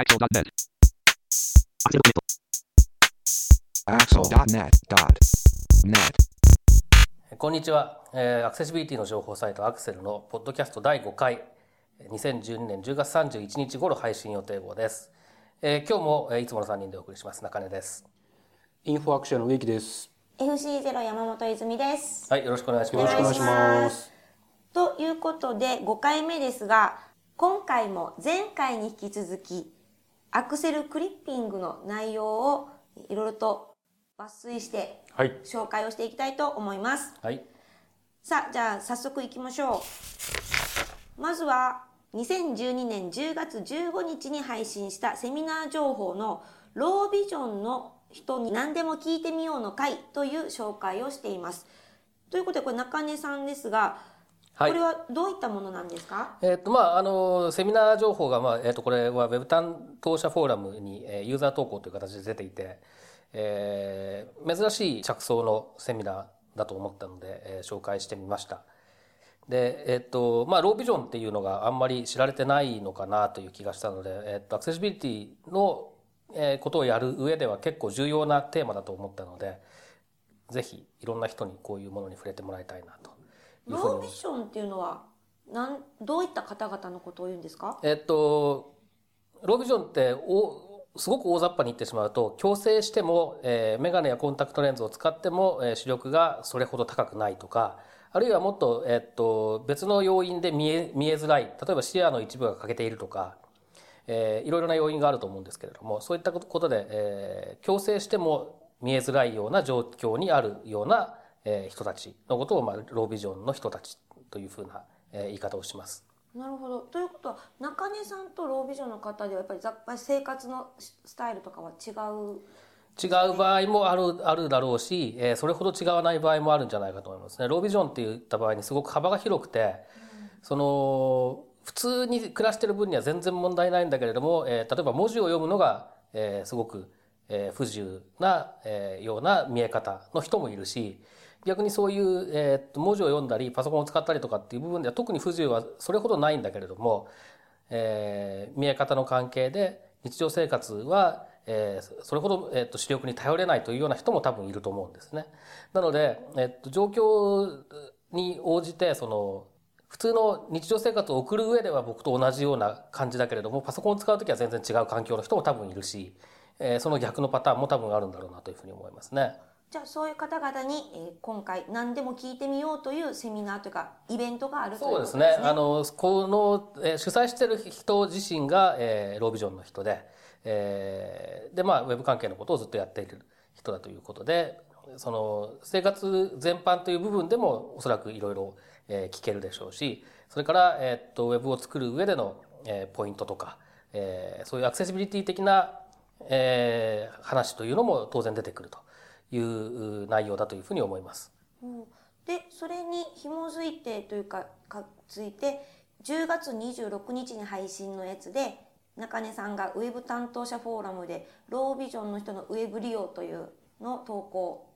Axel.net. Axel.net.net. こんにちは、えーアクセシビリティの情報サイトアクセルのポッドキャスト第5回2012年10月31日頃配信予定号です、えー今日も、えーいつもの3人でお送りします中根ですインフォアクションの植木です。FC0 山本泉です。はいよろしくお願いしますよろしくお願いします。ということで5回目ですが今回も前回に引き続きアクセルクリッピングの内容をいろいろと抜粋してはい。紹介をしていきたいと思います。はいさあじゃあ早速いきましょう。まずは2012年10月15日に配信したセミナー情報のロービジョンの人に何でも聞いてみようの会という紹介をしています。ということでこれ中根さんですが、はい。これはどういったものなんですか？えっとまああのセミナー情報が、まあえっとこれはウェブ担当者フォーラムに、えーユーザー投稿という形で出ていて、えー珍しい着想のセミナーだと思ったので、えー紹介してみました。でえっとまあロービジョンっていうのがあんまり知られてないのかなという気がしたので、えっとアクセシビリティの、えーことをやる上では結構重要なテーマだと思ったのでぜひいろんな人にこういうものに触れてもらいたいなとロービジョンっていうのはなんどういった方々のことを言うんですか？えっと、ロービジョンっておすごく大雑把に言ってしまうと矯正しても、えー、メガネやコンタクトレンズを使っても、えー視力がそれほど高くないとかあるいはもっと,、えっと別の要因で見え見えづらい。例えば視野の一部が欠けているとか、えーいろいろな要因があると思うんですけれどもそういったことで、えー矯正しても見えづらいような状況にあるような、えー人たちのことを、まあ、ロービジョンの人たちというふうな、えー言い方をします。なるほど。ということは中根さんとロービジョンの方ではやっぱりざっぱり生活のスタイルとかは違う？違う場合もあるあるだろうし、えーそれほど違わない場合もあるんじゃないかと思いますね。ロービジョンって言った場合にすごく幅が広くて、その普通に暮らしてる分には全然問題ないんだけれども、えー例えば文字を読むのが、えーすごく、えー不自由な、えーような見え方の人もいるし逆にそういう、えーっと文字を読んだりパソコンを使ったりとかっていう部分では特に不自由はそれほどないんだけれども、えー見え方の関係で日常生活は、えーそれほど、えーっと視力に頼れないというような人も多分いると思うんですね。なので、えーっと状況に応じてその普通の日常生活を送る上では僕と同じような感じだけれどもパソコンを使う時は全然違う環境の人も多分いるし、えーその逆のパターンも多分あるんだろうなというふうに思いますね。じゃあそういう方々に、えー今回何でも聞いてみようというセミナーというかイベントがあるということですね。そうですね。あのこの、えー主催している人自身が、えーロービジョンの人で、えーでまあウェブ関係のことをずっとやっている人だということで、その生活全般という部分でもおそらくいろいろ聞けるでしょうし、それからえーっとウェブを作る上での、えーポイントとか、えーそういうアクセシビリティ的な、えー話というのも当然出てくるという内容だというふうに思います。うんでそれに紐づいてというかかついて10月26日に配信のやつで中根さんがウェブ担当者フォーラムでロービジョンの人のウェブ利用というの投稿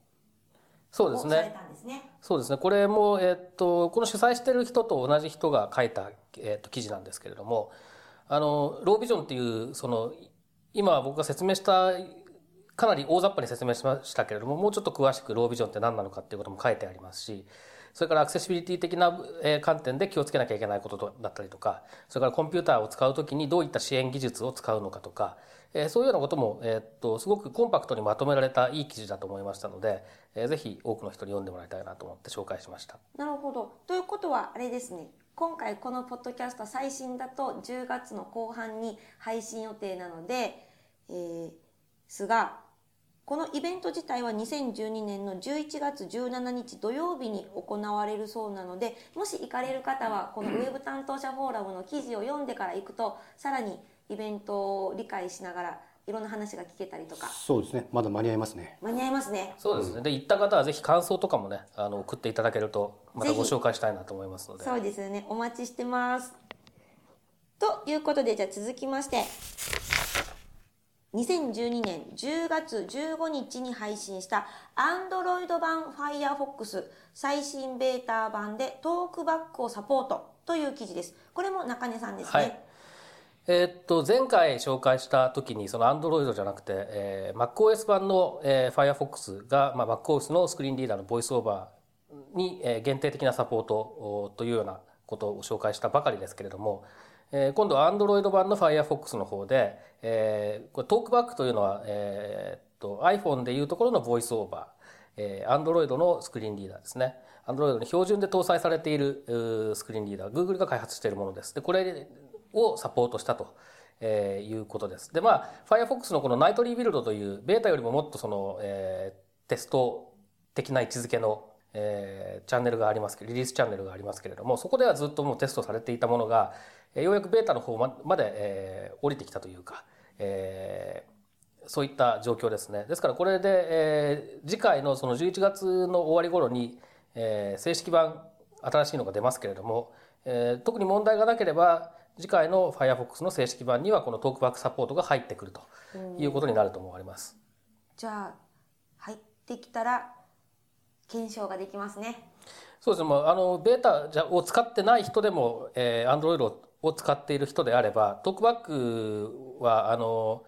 そうですをされね。たんですね。そうですね。これも、えっと、この主催してる人と同じ人が書いた、えっと、記事なんですけれども、あの、ロービジョンっていう、その、今僕が説明した、かなり大雑把に説明しましたけれども、もうちょっと詳しくロービジョンって何なのかっていうことも書いてありますし、それからアクセシビリティ的な観点で気をつけなきゃいけないことだったりとか、それからコンピューターを使うときにどういった支援技術を使うのかとか、そういうようなことも、えっと、すごくコンパクトにまとめられたいい記事だと思いましたので、えーぜひ多くの人に読んでもらいたいなと思って紹介しました。なるほど。ということはあれですね。今回このポッドキャスト最新だと10月の後半に配信予定なので、えー、すが、このイベント自体は2012年の11月17日土曜日に行われるそうなので、もし行かれる方はこのウェブ担当者フォーラムの記事を読んでから行くと、さらにイベントを理解しながらいろんな話が聞けたりとか、そうですね。まだ間に合いますね。間に合いますね。そうですね。で、行った方はぜひ感想とかもね、あの、送っていただけると、またご紹介したいなと思いますので。そうですよね。お待ちしてます。ということで、じゃあ続きまして、2012年10月15日に配信した Android 版 Firefox 最新ベータ版でトークバックをサポートという記事です。これも中根さんですね。はいえーっと前回紹介した時にその Android じゃなくて、えー MacOS 版の、えー Firefox が、まあ、MacOS のスクリーンリーダーのボイスオーバーに、えー限定的なサポートというようなことを紹介したばかりですけれども、えー今度は Android 版の Firefox の方で、えーこれトークバックというのは、えーっと iPhone でいうところのボイスオーバー、えー Android のスクリーンリーダーですね。Android に標準で搭載されているスクリーンリーダー、Google が開発しているものです。で、これをサポートしたと。えーいうことです。で、まあ、Firefox のこのナイトリービルドという、ベータよりももっとその、えーテスト的な位置づけの、えーチャンネルがあります、リリースチャンネルがありますけれども、そこではずっともうテストされていたものが、ようやくベータの方ままで、えー降りてきたというか、えーそういった状況ですね。ですからこれで、えー次回のその11月の終わり頃に、えー正式版新しいのが出ますけれども、えー特に問題がなければ次回の Firefox の正式版にはこのトークバックサポートが入ってくるということになると思われます。じゃあ入ってきたら検証ができますねそうですね。もうあのベータじゃを使ってない人でも、えー、Android をを使っている人であれば、トークバックはあの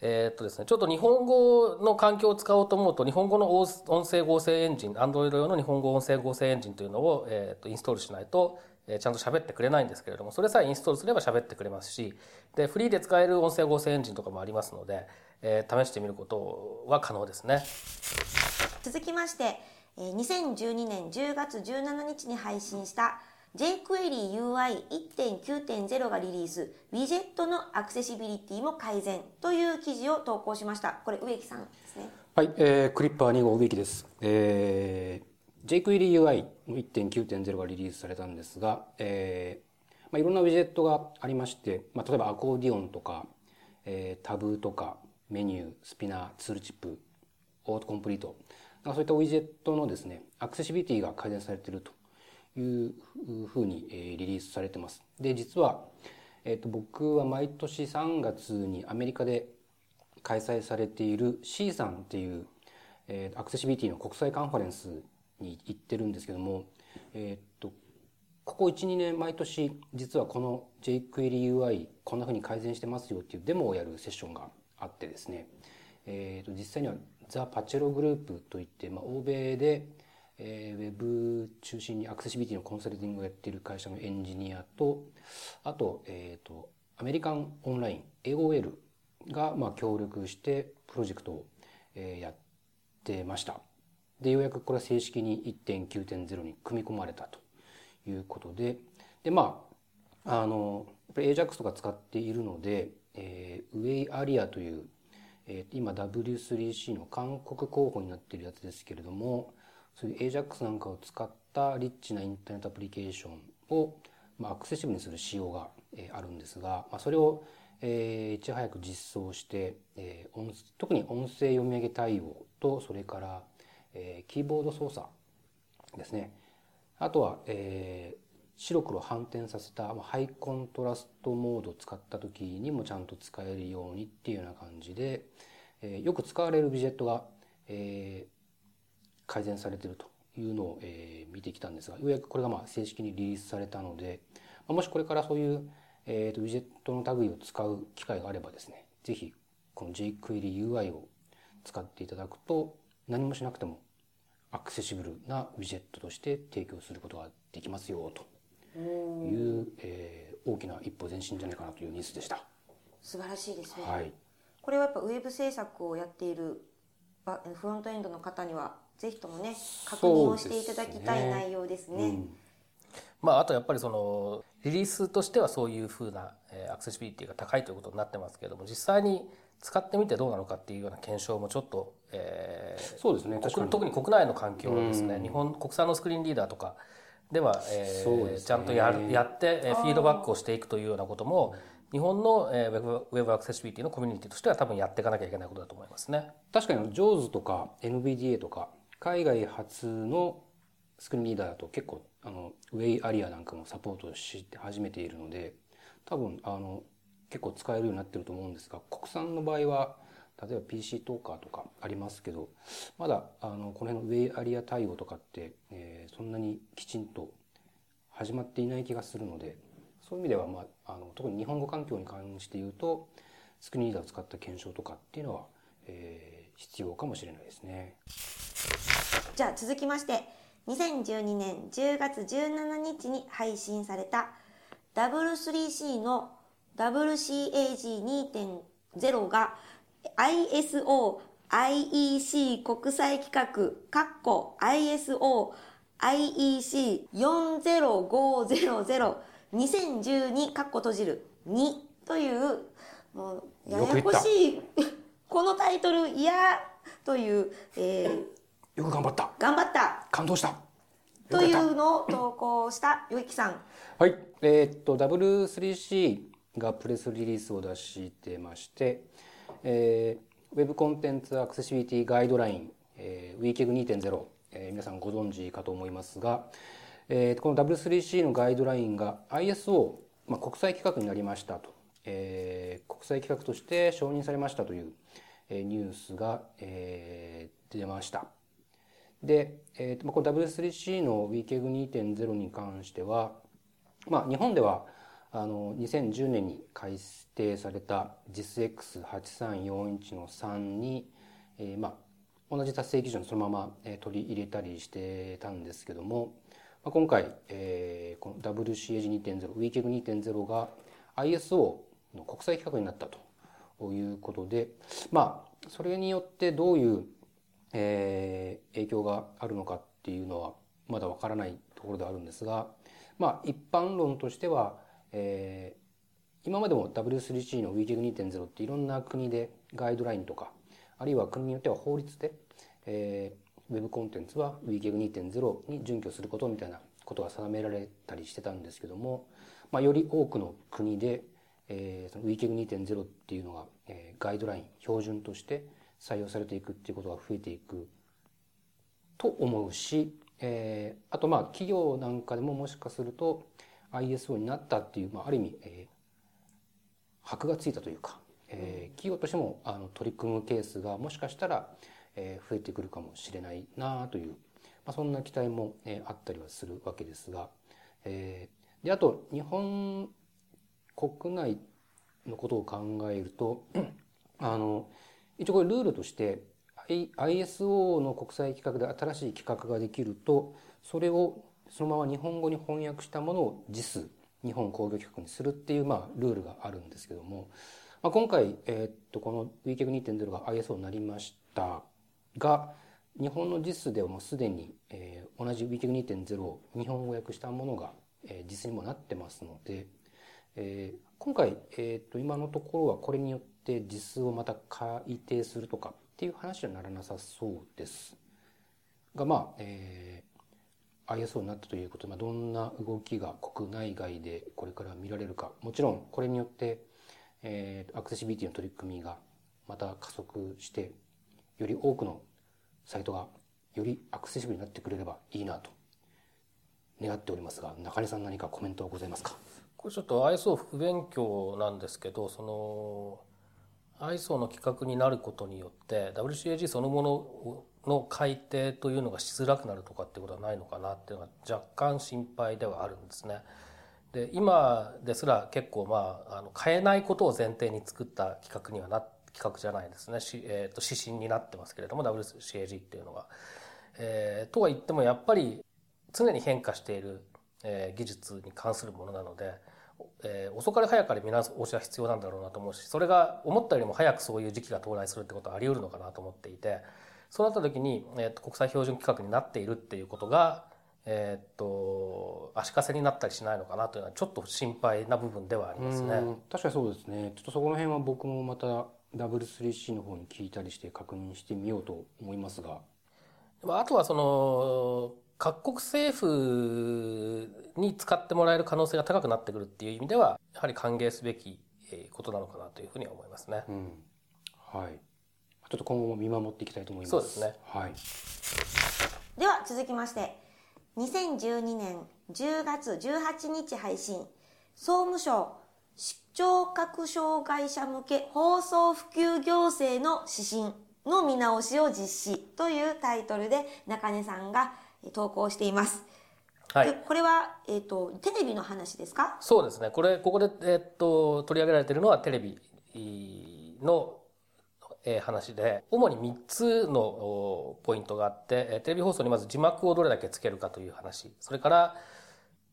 えっとですね、ちょっと日本語の環境を使おうと思うと、日本語の音声合成エンジン、Android 用の日本語音声合成エンジンというのを、えーとインストールしないと、えちゃんと喋ってくれないんですけれども、それさえインストールすれば喋ってくれますし、で、フリーで使える音声合成エンジンとかもありますので、えー試してみることは可能ですね。続きまして2012年10月17日に配信した jQuery UI1.9.0 がリリース。ウィジェットのアクセシビリティも改善という記事を投稿しました。これ植木さんですね。はい、えークリッパー2号植木です。えー、JQueryUI1.9.0 がリリースされたんですが、えーまあ、いろんなウィジェットがありまして、まあ、例えばアコーディオンとか、えータブとかメニュー、スピナー、ツールチップ、オートコンプリート、なんかそういったウィジェットのですね、アクセシビリティが改善されていると。いうふうに、えーリリースされてます。で、実は、えっ、と、僕は毎年3月にアメリカで開催されている C さんっていう、えーアクセシビリティの国際カンファレンスに行ってるんですけども、えーっとここ12年毎年実はこの jQuery UI こんな風に改善してますよっていうデモをやるセッションがあってですね、えーっと実際にはザ・パチェログループといって、まあ、欧米で、えーウェブ中心にアクセシビティのコンサルティングをやっている会社のエンジニアとあと,、えーとアメリカンオンライン AOL がまあ協力してプロジェクトをえーやってました。で、ようやくこれは正式に1.9.0に組み込まれたということで、で、まあ、あの、やっぱり AJAX とか使っているので、えー、ウェイアリアという、えー今 W3C の韓国候補になっているやつですけれども、そういう AJAX なんかを使ったリッチなインターネットアプリケーションを、まあ、アクセシブルにする仕様が、えーあるんですが、まあ、それを、えーいち早く実装して、えー音特に音声読み上げ対応とそれから、えーキーボード操作ですね。あとは、えー白黒反転させたまあハイコントラストモードを使った時にもちゃんと使えるようにっていうような感じで、えーよく使われるビジェットが、えー改善されているというのを、えー見てきたんですがようやくこれがまあ正式にリリースされたので、まあもしこれからそういう、えーとウィジェットの類を使う機会があればですねぜひこの jQuery UI を使っていただくと何もしなくてもアクセシブルなウィジェットとして提供することができますよという、えー大きな一歩前進じゃないかなというニュースでした。素晴らしいですね、はい、これはやっぱウェブ制作をやっているばフロントエンドの方にはぜひともね確認をしていただきたい内容ですね。うん。まあ、あとやっぱりそのリリースとしてはそういうふうな、えーアクセシビリティが高いということになってますけれども実際に使ってみてどうなのかっていうような検証もちょっと、えーそうですね確かに。国特に国内の環境ですね、日本国産のスクリーンリーダーとかでは、えちゃんとやるやって、えーフィードバックをしていくというようなことも日本の、えーウェブウェブアクセシビリティのコミュニティとしては多分やっていかなきゃいけないことだと思いますね。確かに JAWS とか NVDA とか海外発のスクリーンリーダーだと結構あのウェイアリアなんかもサポートして始めているので多分あの結構使えるようになってると思うんですが国産の場合は例えば PC トーカーとかありますけどまだあのこの辺のウェイアリア対応とかって、えーそんなにきちんと始まっていない気がするのでそういう意味では、まあ、あの特に日本語環境に関して言うとスクリーンリーダーを使った検証とかっていうのは、えー、必要かもしれないですね。じゃあ続きまして2012年10月17日に配信された W3C の WCAG2.0 が ISO IEC 国際規格括弧 ISO IEC40500 2012括弧閉じる2というもうややこしいこのタイトル嫌という、えよく頑張った。ー、頑張った。感動した。というのを投稿したよいきさん。はい、えーっと W3C がプレスリリースを出してまして、えーウェブコンテンツアクセシビリティガイドライン、えー、WCAG2.0、えー皆さんご存知かと思いますが、えーこの W3C のガイドラインが ISO、まあ、国際規格になりましたと、えー国際規格として承認されましたという、えーニュースが、えー出ました。で、えーこの W3C の WCAG2.0 に関しては、まあ、日本ではあの2010年に改定された JISX8341 の3に、えーまあ、同じ達成基準そのまま、えー取り入れたりしてたんですけども、まあ、今回、えーこの WCAG2.0、WCAG2.0 が ISO の国際規格になったということで、まあ、それによってどういう、えー影響があるのかっていうのはまだわからないところではあるんですが、まあ、一般論としては、えー今までも W3C の WCAG2.0 っていろんな国でガイドラインとかあるいは国によっては法律で、えー、ウェブコンテンツは WCAG2.0 に準拠することみたいなことが定められたりしてたんですけども、まあ、より多くの国で、えー、その WCAG2.0 っていうのが、えーガイドライン標準として採用されていくっていうことが増えていくと思うし、えーあとまあ企業なんかでももしかすると ISO になったっていう、まあ、ある意味、えー箔がついたというか、えー企業としてもあの取り組むケースがもしかしたら、えー増えてくるかもしれないなという、まあ、そんな期待も、えーあったりはするわけですが、えーであと日本国内のことを考えると あの一応これルールとして ISO の国際規格で新しい規格ができるとそれをそのまま日本語に翻訳したものを JIS 日本工業規格にするっていう、まあ、ルールがあるんですけども、まあ、今回、えーっとこの WCAG2.0 が ISO になりましたが日本の JIS ではもうすでに、えー同じ WCAG2.0 を日本語訳したものが、えー実にもなってますので、えー今回、えー、と今のところはこれによって実数をまた改定するとかっていう話にはならなさそうです。がまあ、えー ISO になったということで、まあ、どんな動きが国内外でこれから見られるかもちろんこれによって、えーアクセシビリティの取り組みがまた加速してより多くのサイトがよりアクセシブルになってくれればいいなと願っておりますが中根さん何かコメントはございますか？これちょっと ISO 不勉強なんですけどその ISO の規格になることによって WCAG そのものの改定というのがしづらくなるとかってことはないのかなっていうのが若干心配ではあるんですね。で今ですら結構まああの変えないことを前提に作った規格にはな規格じゃないですね、えー、と指針になってますけれども WCAG っていうのが。えーとは言ってもやっぱり常に変化している、えー技術に関するものなので、えー遅かれ早かれ見直しは必要なんだろうなと思うしそれが思ったよりも早くそういう時期が到来するってことはあり得るのかなと思っていてそうなった時に、えーと国際標準規格になっているっていうことが、えー、と足かせになったりしないのかなというのはちょっと心配な部分ではありますね。うん確かにそうですねちょっとそこの辺は僕もまた W3C の方に聞いたりして確認してみようと思いますがまああとはその各国政府に使ってもらえる可能性が高くなってくるっていう意味ではやはり歓迎すべきえーことなのかなというふうには思いますね。うん。はい。ちょっと今後も見守っていきたいと思います。そうですね。はい。では続きまして2012年10月18日配信総務省視聴覚障害者向け放送普及行政の指針の見直しを実施というタイトルで中根さんがえー投稿していますはいでこれは、えっ、と、テレビの話ですか？そうですね。これ、ここで、えっと、取り上げられているのはテレビの、えー話で、主に3つのおポイントがあって、えーテレビ放送にまず字幕をどれだけつけるかという話。それから、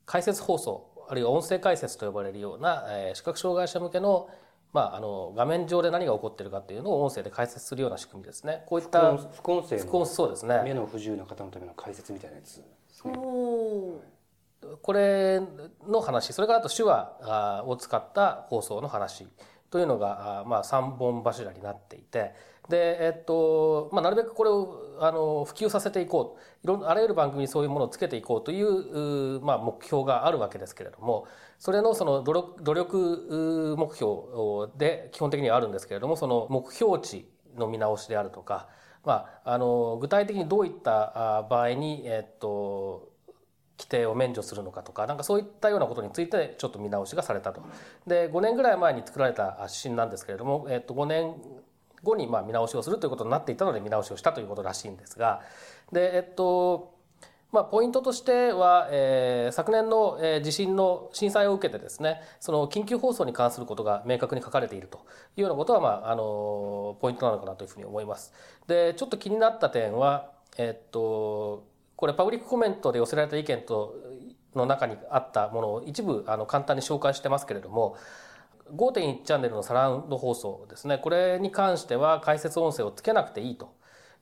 解説放送、あるいは音声解説と呼ばれるような、えー視覚障害者向けの、まあ、あの、画面上で何が起こっているかというのを音声で解説するような仕組みですね。こういった、副音声副音のそうですね。目の不自由な方のための解説みたいなやつおおこれの話それからあと手話あを使った放送の話というのがあまあ3本柱になっていてで、えっとまあ、なるべくこれをあの普及させていこういろんあらゆる番組にそういうものをつけていこうというまあ、目標があるわけですけれどもそれのその努力努力目標で基本的にはあるんですけれどもその目標値の見直しであるとか、まあ、あの具体的にどういった場合に、えっと規定を免除するのかとかなんかそういったようなことについてちょっと見直しがされたと。で5年ぐらい前に作られた指針なんですけれども、えっと5年後にまあ見直しをするということになっていたので見直しをしたということらしいんですがでえっとまあ、ポイントとしては、えー昨年の、えー地震の震災を受けてですねその緊急放送に関することが明確に書かれているというようなことは、まあ、あのポイントなのかなというふうに思います。でちょっと気になった点は、えっとこれパブリックコメントで寄せられた意見との中にあったものを一部あの簡単に紹介してますけれども5.1チャンネルのサラウンド放送ですね。これに関しては解説音声をつけなくていいと。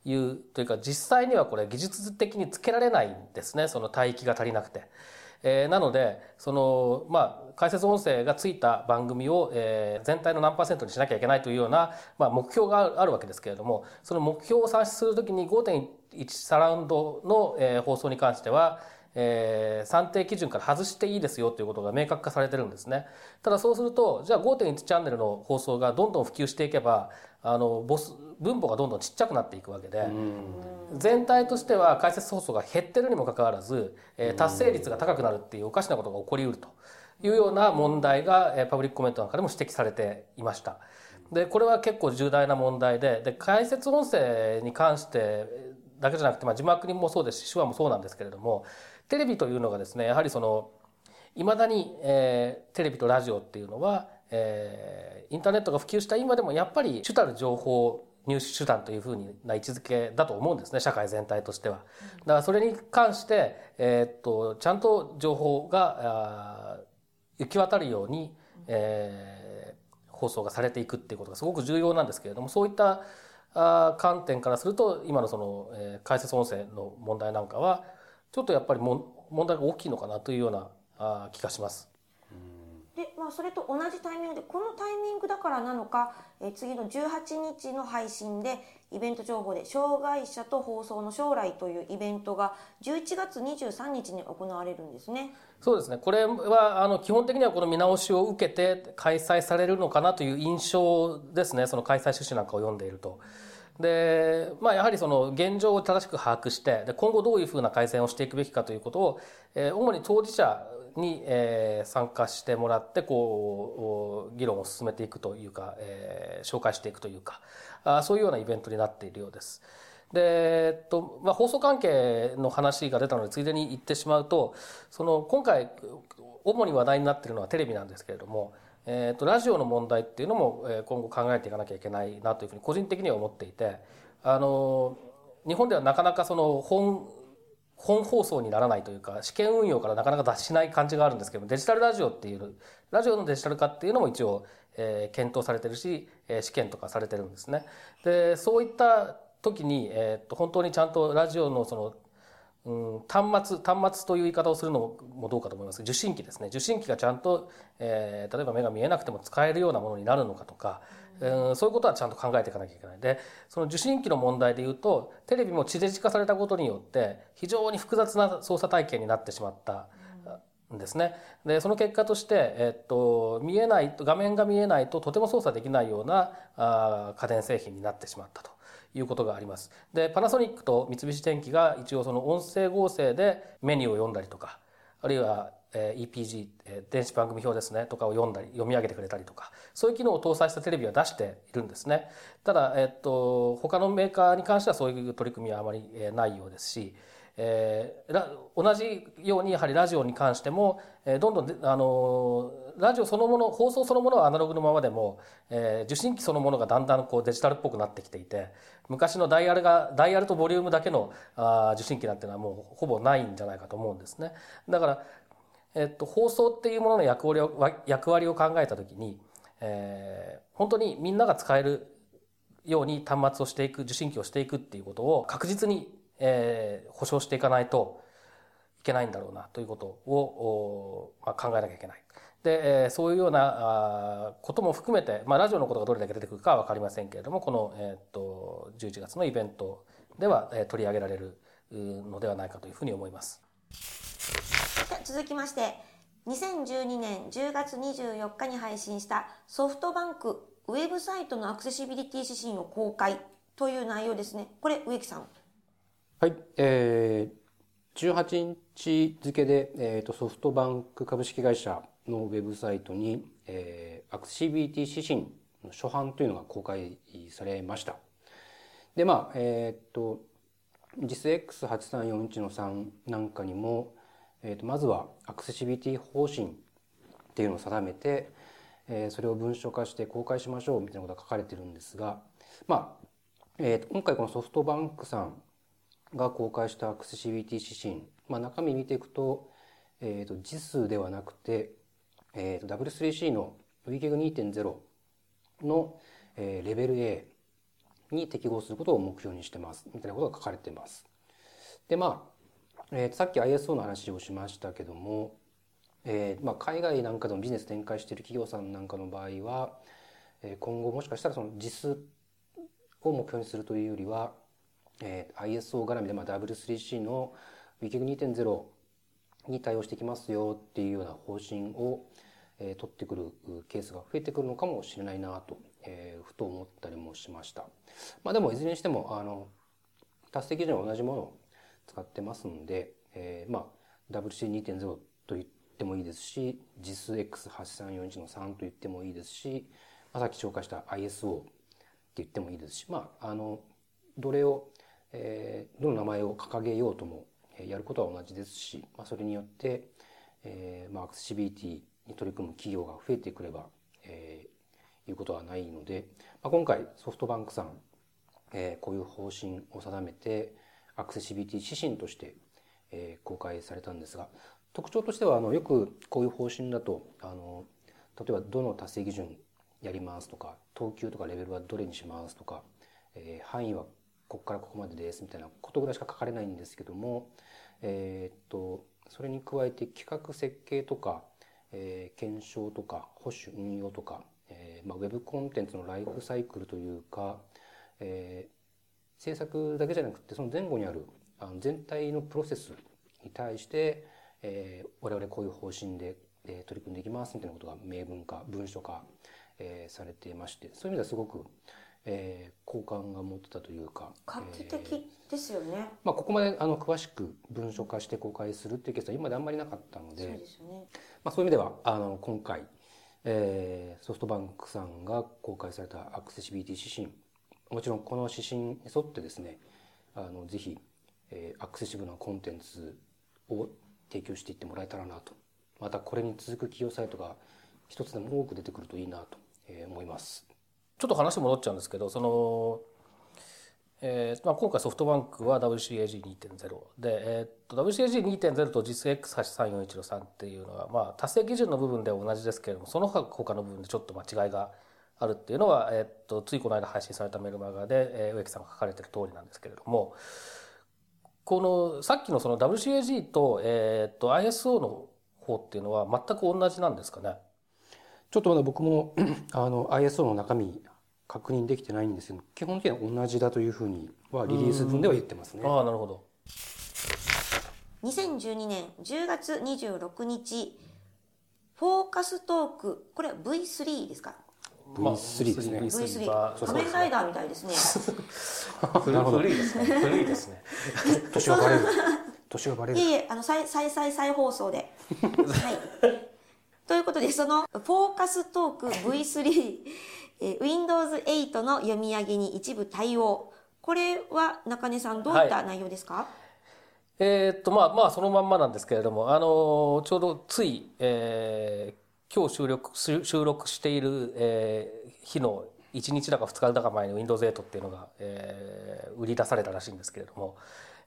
いうというか実際にはこれ技術的につけられないんですね。その帯域が足りなくて。えーなのでそのまあ解説音声がついた番組を、えー全体の何パーセントにしなきゃいけないというような、まあ、目標があるわけですけれどもその目標を算出するときに5.1サラウンドの、えー放送に関しては、えー算定基準から外していいですよということが明確化されてるんですね。ただそうするとじゃあ5.1チャンネルの放送がどんどん普及していけばあのボス分母がどんどんちっちゃくなっていくわけで。全体としては解説放送が減ってるにもかかわらず、えー達成率が高くなるっていうおかしなことが起こりうるというような問題が、えーパブリックコメントなんかでも指摘されていました。でこれは結構重大な問題でで解説音声に関してだけじゃなくて、まあ、字幕にもそうですし手話もそうなんですけれどもテレビというのがですねやはりそのいまだに、えーテレビとラジオっていうのは、えーインターネットが普及した今でもやっぱり主たる情報入手手段というふうな位置づけだと思うんですね社会全体としては。だからそれに関して、えーっとちゃんと情報が行き渡るように、えー放送がされていくっていうことがすごく重要なんですけれどもそういったあ観点からすると今のその、えー解説音声の問題なんかはちょっとやっぱりもん問題が大きいのかなというような気がします。で、まあ、それと同じタイミングでこのタイミングだからなのか、えー次の18日の配信でイベント情報で「障害者と放送の将来」というイベントが11月23日に行われるんですね。そうですねこれはあの基本的にはこの見直しを受けて開催されるのかなという印象ですねその開催趣旨なんかを読んでいると。でまあ、やはりその現状を正しく把握してで今後どういうふうな改善をしていくべきかということを、えー主に当事者に、えー参加してもらってこう議論を進めていくというか、えー紹介していくというかあそういうようなイベントになっているようです。で、えっとまあ、放送関係の話が出たのでついでに言ってしまうとその今回主に話題になっているのはテレビなんですけれども、えっとラジオの問題っていうのもえ今後考えていかなきゃいけないなというふうに個人的には思っていてあの日本ではなかなかその本本放送にならないというか試験運用からなかなか脱しない感じがあるんですけどデジタルラジオっていうラジオのデジタル化っていうのも一応、えー検討されてるし、えー試験とかされてるんですね。でそういった時に、えーっと本当にちゃんとラジオのそのうん、端末端末という言い方をするのもどうかと思います。受信機ですね。受信機がちゃんと、えー例えば目が見えなくても使えるようなものになるのかとか、うん、そういうことはちゃんと考えていかなきゃいけない。でその受信機の問題でいうとテレビも地デジ化されたことによって非常に複雑な操作体系になってしまった。んですね。でその結果として、えっと、見えないと画面が見えないととても操作できないようなあ家電製品になってしまったと。いうことがあります。でパナソニックと三菱電機が一応その音声合成でメニューを読んだりとかあるいはえ EPG、電子番組表ですねとかを読んだり読み上げてくれたりとかそういう機能を搭載したテレビは出しているんですねただ、えっと他のメーカーに関してはそういう取り組みはあまりえないようですし、えー同じようにやはりラジオに関しても、えどんどん、あのラジオそのもの放送そのものはアナログのままでも、えー受信機そのものがだんだんこうデジタルっぽくなってきていて昔のダイヤルがダイヤルとボリュームだけのあ受信機なんていうのはもうほぼないんじゃないかと思うんですね。だからえっと、放送っていうものの役割を役割を考えた時に、えー本当にみんなが使えるように端末をしていく受信機をしていくっていうことを確実に、えー保証していかないとけないんだろうなということを、おまあ、考えなきゃいけない。で、えーそういうようなことも含めて、まあ、ラジオのことがどれだけ出てくるかは分かりませんけれどもこの、えーっと11月のイベントでは、えー取り上げられるうのではないかというふうに思います。で続きまして2012年10月24日に配信したソフトバンクウェブサイトのアクセシビリティ指針を公開という内容ですねこれ植木さんはい、えー、18日付で、えー、とソフトバンク株式会社のウェブサイトに、えー、アクセシビティ指針の初版というのが公開されました。で、まあ、えっ、と、JISX8341 の3なんかにも、えー、とまずはアクセシビリティ方針っていうのを定めて、えーそれを文書化して公開しましょうみたいなことが書かれてるんですが、まあ、えーと今回このソフトバンクさんが公開したアクセシビリティ指針、まあ、中身見ていくと,、えー、と字数ではなくて、えー、と W3C の WCAG2.0 の、えーレベル A に適合することを目標にしてますみたいなことが書かれてます。でまあ、えーさっき ISO の話をしましたけども、えーまあ、海外なんかでもビジネス展開している企業さんなんかの場合は、えー今後もしかしたらその実数を目標にするというよりは、えー ISO 絡みで、まあ、W3C の WCAG2.0 に対応してきますよっていうような方針を、えー取ってくるケースが増えてくるのかもしれないなと、えーふと思ったりもしました。まあ、でもいずれにしてもあの達成基準は同じものを使ってますんで、えーまあ、WC2.0 と言ってもいいですし JISX8341 の3と言ってもいいですし、まあ、さっき紹介した ISO って言ってもいいですし、まあ、あのどれを、えどの名前を掲げようとも、えやることは同じですし、まあ、それによって、えーまあ、アクセシビリティに取り組む企業が増えてくれば、えーいうことはないので、まあ、今回ソフトバンクさん、えこういう方針を定めてアクセシビリティ指針として、え公開されたんですが特徴としてはあのよくこういう方針だとあの例えばどの達成基準やりますとか等級とかレベルはどれにしますとか、え範囲はここからここまでですみたいなことぐらいしか書かれないんですけども、えーっとそれに加えて企画設計とか、えー検証とか保守運用とか、えーまあ、ウェブコンテンツのライフサイクルというか、えー制作だけじゃなくてその前後にあるあの全体のプロセスに対して、えー我々こういう方針で、えー取り組んでいきますみたいなことが明文化文書化、えーされていましてそういう意味ではすごく、えー好感が持ってたというか画期えー的ですよね、まあ、ここまであの詳しく文書化して公開するっていうケースは今まであんまりなかったのでそうですよね。まあ、そういう意味ではあの今回、えーソフトバンクさんが公開されたアクセシビリティ指針もちろんこの指針に沿ってですねあのぜひ、えーアクセシブルなコンテンツを提供していってもらえたらなと。またこれに続く企業サイトが一つでも多く出てくるといいなとえー思います。ちょっと話戻っちゃうんですけどその、えーまあ、今回ソフトバンクは WCAG2.0 で、えーと WCAG2.0 と JISX8341 の3っていうのは、まあ、達成基準の部分では同じですけれどもその他の部分でちょっとまあ違いがあるっていうのは、えーっとついこの間配信されたメルマガで、えー植木さんが書かれてる通りなんですけれどもこのさっきのその WCAG と,、えっと ISO の方っていうのは全く同じなんですかね？ちょっとまだ僕もあの ISO の中身確認できてないんですけど基本的には同じだというふうにはリリース分では言ってますね。ああなるほど。2012年10月26日フォーカストークこれは V3 ですか？V3 ですね。V3 は仮面ライダーみたいですね。古いですね。古いですね。年がバレる。年がバレる。いえいえあの再再再再放送で。はい。ということでそのフォーカストーク V3 えー Windows 8の読み上げに一部対応。これは中根さんどういった内容ですか、えーっとまあまあそのまんまなんですけれども、あのちょうどつい、えー今日収録収収録している、えー日の1日だか2日だか前に Windows 8っていうのが、えー売り出されたらしいんですけれども、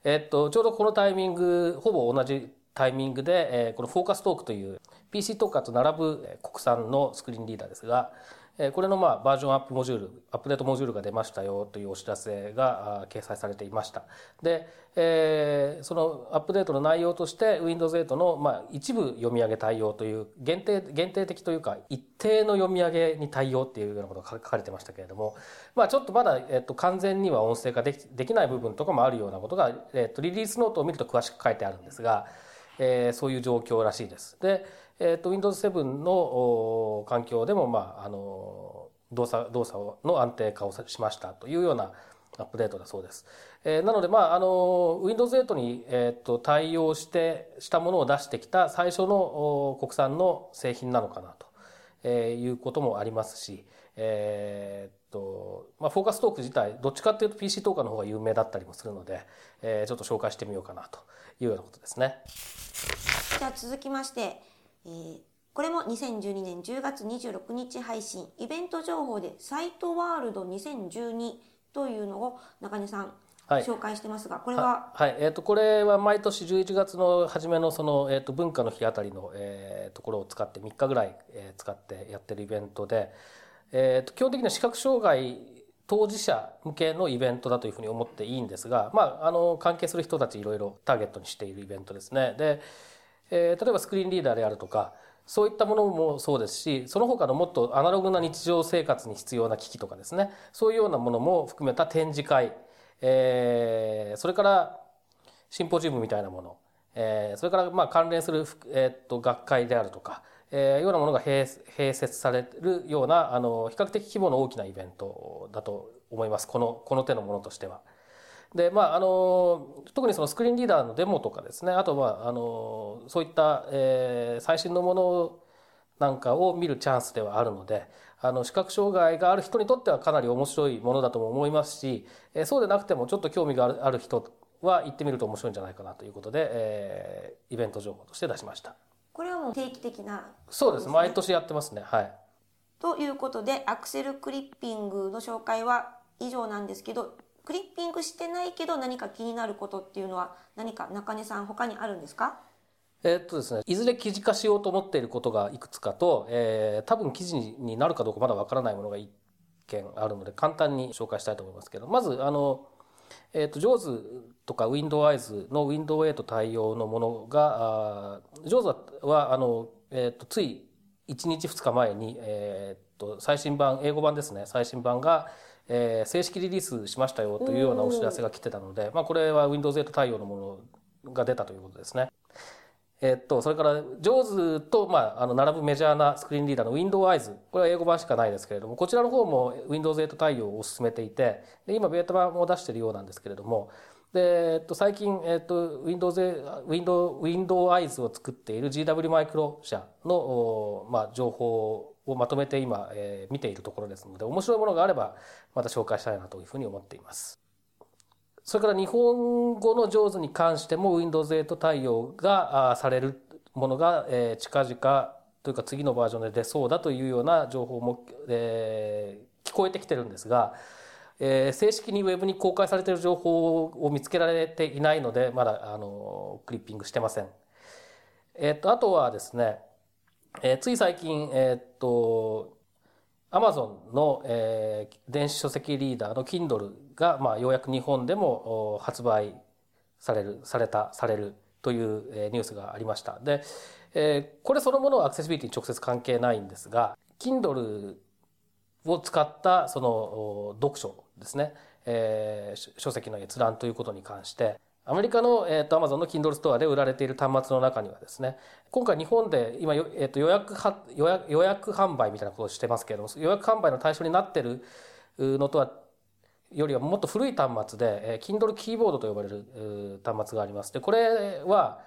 えーっとちょうどこのタイミングほぼ同じタイミングで、えーこのフォーカストークという PC 特化と並ぶえー国産のスクリーンリーダーですが、えーこれのまあバージョンアップモジュールアップデートモジュールが出ましたよというお知らせが掲載されていましたで、えーそのアップデートの内容として Windows 8のまあ一部読み上げ対応という限定限定的というか一定の読み上げに対応っていうようなことが書かれてましたけれども、まあ、ちょっとまだ、えっと完全には音声化できできない部分とかもあるようなことが、えっとリリースノートを見ると詳しく書いてあるんですが、えーそういう状況らしいです。で、えっと Windows 7の環境でも、まあ、あの動作動作の安定化をしましたというようなアップデートだそうです。えーなので、まあ、あの Windows 8に、えっと対応してしたものを出してきた最初の国産の製品なのかなと、えーいうこともありますし、えーっとまあ、フォーカストーク自体どっちかっていうと PC トーカーの方が有名だったりもするので、えーちょっと紹介してみようかなというようなことですね。じゃあ続きまして、えーこれも2012年10月26日配信イベント情報でサイトワールド2012というのを中根さんはい。紹介してますが、これは？はい、えー、とこれは毎年11月の初めのその、えー、と文化の日あたりの、えーところを使って3日ぐらい、えー使ってやってるイベントで、えー、と基本的には視覚障害当事者向けのイベントだというふうに思っていいんですが、まあ、あの関係する人たちいろいろターゲットにしているイベントですね。で、えー例えばスクリーンリーダーであるとかそういったものもそうですしその他のもっとアナログな日常生活に必要な機器とかですね。そういうようなものも含めた展示会、えーそれからシンポジウムみたいなもの、えーそれからまあ関連する、えーっと学会であるとか、えーようなものが併併設されるようなあの比較的規模の大きなイベントだと思います。このこの手のものとしては。でまああの特にそのスクリーンリーダーのデモとかですねあとはあのそういった、えー最新のものなんかを見るチャンスではあるのであの視覚障害がある人にとってはかなり面白いものだとも思いますし、えーそうでなくてもちょっと興味があるある人は行ってみると面白いんじゃないかなということで、えーイベント情報として出しました。これはもう定期的な？そうです。毎年やってますね。はい。ということでアクセルクリッピングの紹介は以上なんですけどクリッピングしてないけど何か気になることっていうのは何か中根さん他にあるんですか？えーっとですね、いずれ記事化しようと思っていることがいくつかと、えー多分記事になるかどうかまだわからないものが一件あるので簡単に紹介したいと思いますけどまずあの、えーっと JAWS とか WindowEyes の Window8 対応のものが JAWS はあの、えーっとつい1日2日前に、えーっと最新版英語版ですね最新版がえー正式リリースしましたよというようなお知らせが来てたので、まあ、これは Windows 8対応のものが出たということですね。えっと、それから JAWS と、まあ、あの並ぶメジャーなスクリーンリーダーの WindowEyes これは英語版しかないですけれどもこちらの方も Windows 8対応を進めていてで今ベータ版も出しているようなんですけれどもで、えっと、最近、えっと、Windows Windows WindowEyes を作っている GW マイクロ社の、まあ、情報をまとめて今、えー見ているところですので面白いものがあればまた紹介したいなというふうに思っています。それから日本語の上手に関しても Windows 8対応があされるものが、えー近々というか次のバージョンで出そうだというような情報も、えー聞こえてきてるんですが、えー正式にウェブに公開されている情報を見つけられていないのでまだあのクリッピングしてません。えっとあとはですね、えーつい最近えっとアマゾンの、えー電子書籍リーダーの Kindle が、まあ、ようやく日本でも発売されるされたされるという、えニュースがありました。で、えーこれそのものはアクセシビリティに直接関係ないんですが Kindle を使ったその読書ですね、えー書籍の閲覧ということに関してアメリカの、えー、と Amazon の Kindle ストアで売られている端末の中にはですね今回日本で今、よえー、と予約は予約予約販売みたいなことをしてますけれども予約販売の対象になってるのとはよりはもっと古い端末で、えー Kindle キーボードと呼ばれる端末があります。でこれは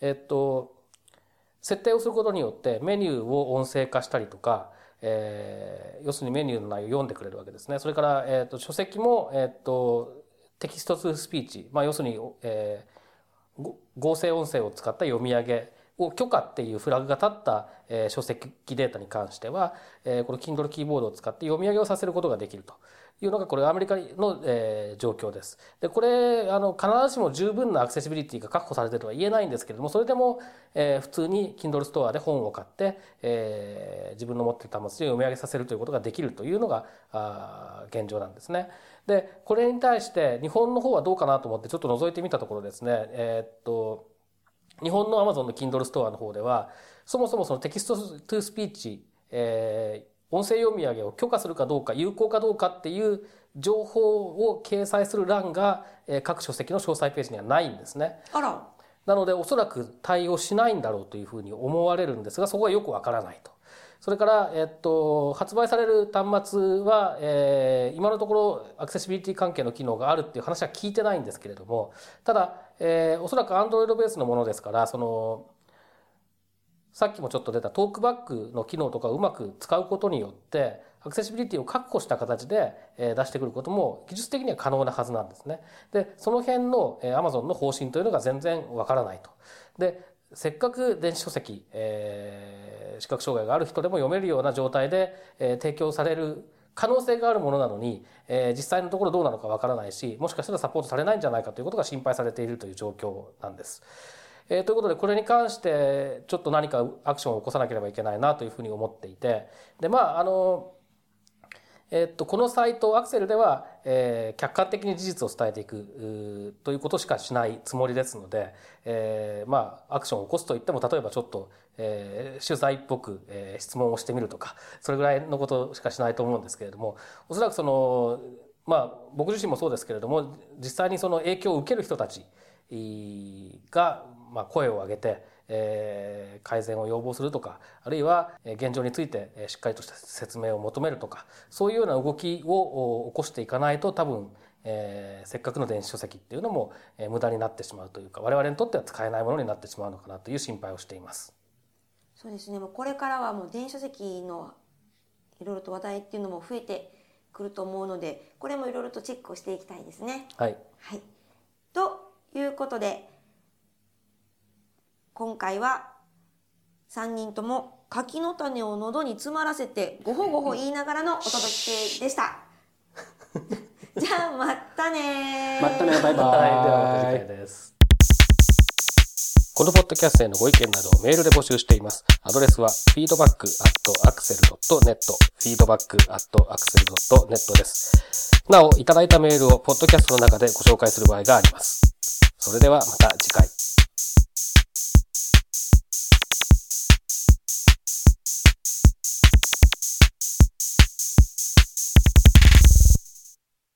えっと設定をすることによってメニューを音声化したりとか、えー要するにメニューの内容を読んでくれるわけですね。それから、えっと書籍も、えっとテキスト2スピーチ、まあ、要するに、えー合成音声を使った読み上げ。を許可っていうフラグが立った、え、書籍データに関しては、え、この Kindle キーボードを使って読み上げをさせることができるというのがこれアメリカの、え、状況です。でこれあの必ずしも十分なアクセシビリティが確保されているとは言えないんですけれどもそれでも、え、普通に Kindle ストアで本を買って、え、自分の持っている端末で読み上げさせるということができるというのがあ現状なんですね。でこれに対して日本の方はどうかなと思ってちょっと覗いてみたところですねえー、っと日本の Amazon の Kindle ストアの方ではそもそもその text to speech、えー、音声読み上げを許可するかどうか有効かどうかっていう情報を掲載する欄が、えー、各書籍の詳細ページにはないんですね。あらなのでおそらく対応しないんだろうというふうに思われるんですがそこはよくわからないと。それから、えっと、発売される端末は、えー、今のところアクセシビリティ関係の機能があるっていう話は聞いてないんですけれどもただ、えー、おそらく Android ベースのものですからそのさっきもちょっと出たトークバックの機能とかをうまく使うことによってアクセシビリティを確保した形で出してくることも技術的には可能なはずなんですね。でその辺の Amazon の方針というのが全然わからないと。でせっかく電子書籍、えー、視覚障害がある人でも読めるような状態で、えー、提供される可能性があるものなのに、えー、実際のところどうなのかわからないしもしかしたらサポートされないんじゃないかということが心配されているという状況なんです。えー、ということでこれに関してちょっと何かアクションを起こさなければいけないなというふうに思っていてでまああのえっと、このサイトアクセルでは、えー、客観的に事実を伝えていくということしかしないつもりですので、えー、まあアクションを起こすといっても例えばちょっと、えー、取材っぽく、えー、質問をしてみるとかそれぐらいのことしかしないと思うんですけれどもおそらくそのまあ僕自身もそうですけれども実際にその影響を受ける人たちが、まあ、声を上げてえー、改善を要望するとかあるいは現状についてしっかりとした説明を求めるとかそういうような動きを起こしていかないと多分、えー、せっかくの電子書籍っていうのも、えー、無駄になってしまうというか我々にとっては使えないものになってしまうのかなという心配をしています。そうですねもうこれからはもう電子書籍のいろいろと話題っていうのも増えてくると思うのでこれもいろいろとチェックをしていきたいですね。はい、はい、ということで今回は3人とも柿の種を喉に詰まらせてごほごほ言いながらのお届けでした。じゃあまたねまたねバイバイ。はい、ではまた次回です。このポッドキャストへのご意見などをメールで募集しています。アドレスは feedback.axel.net feedback.axel.net です。なお、いただいたメールをポッドキャストの中でご紹介する場合があります。それではまた次回。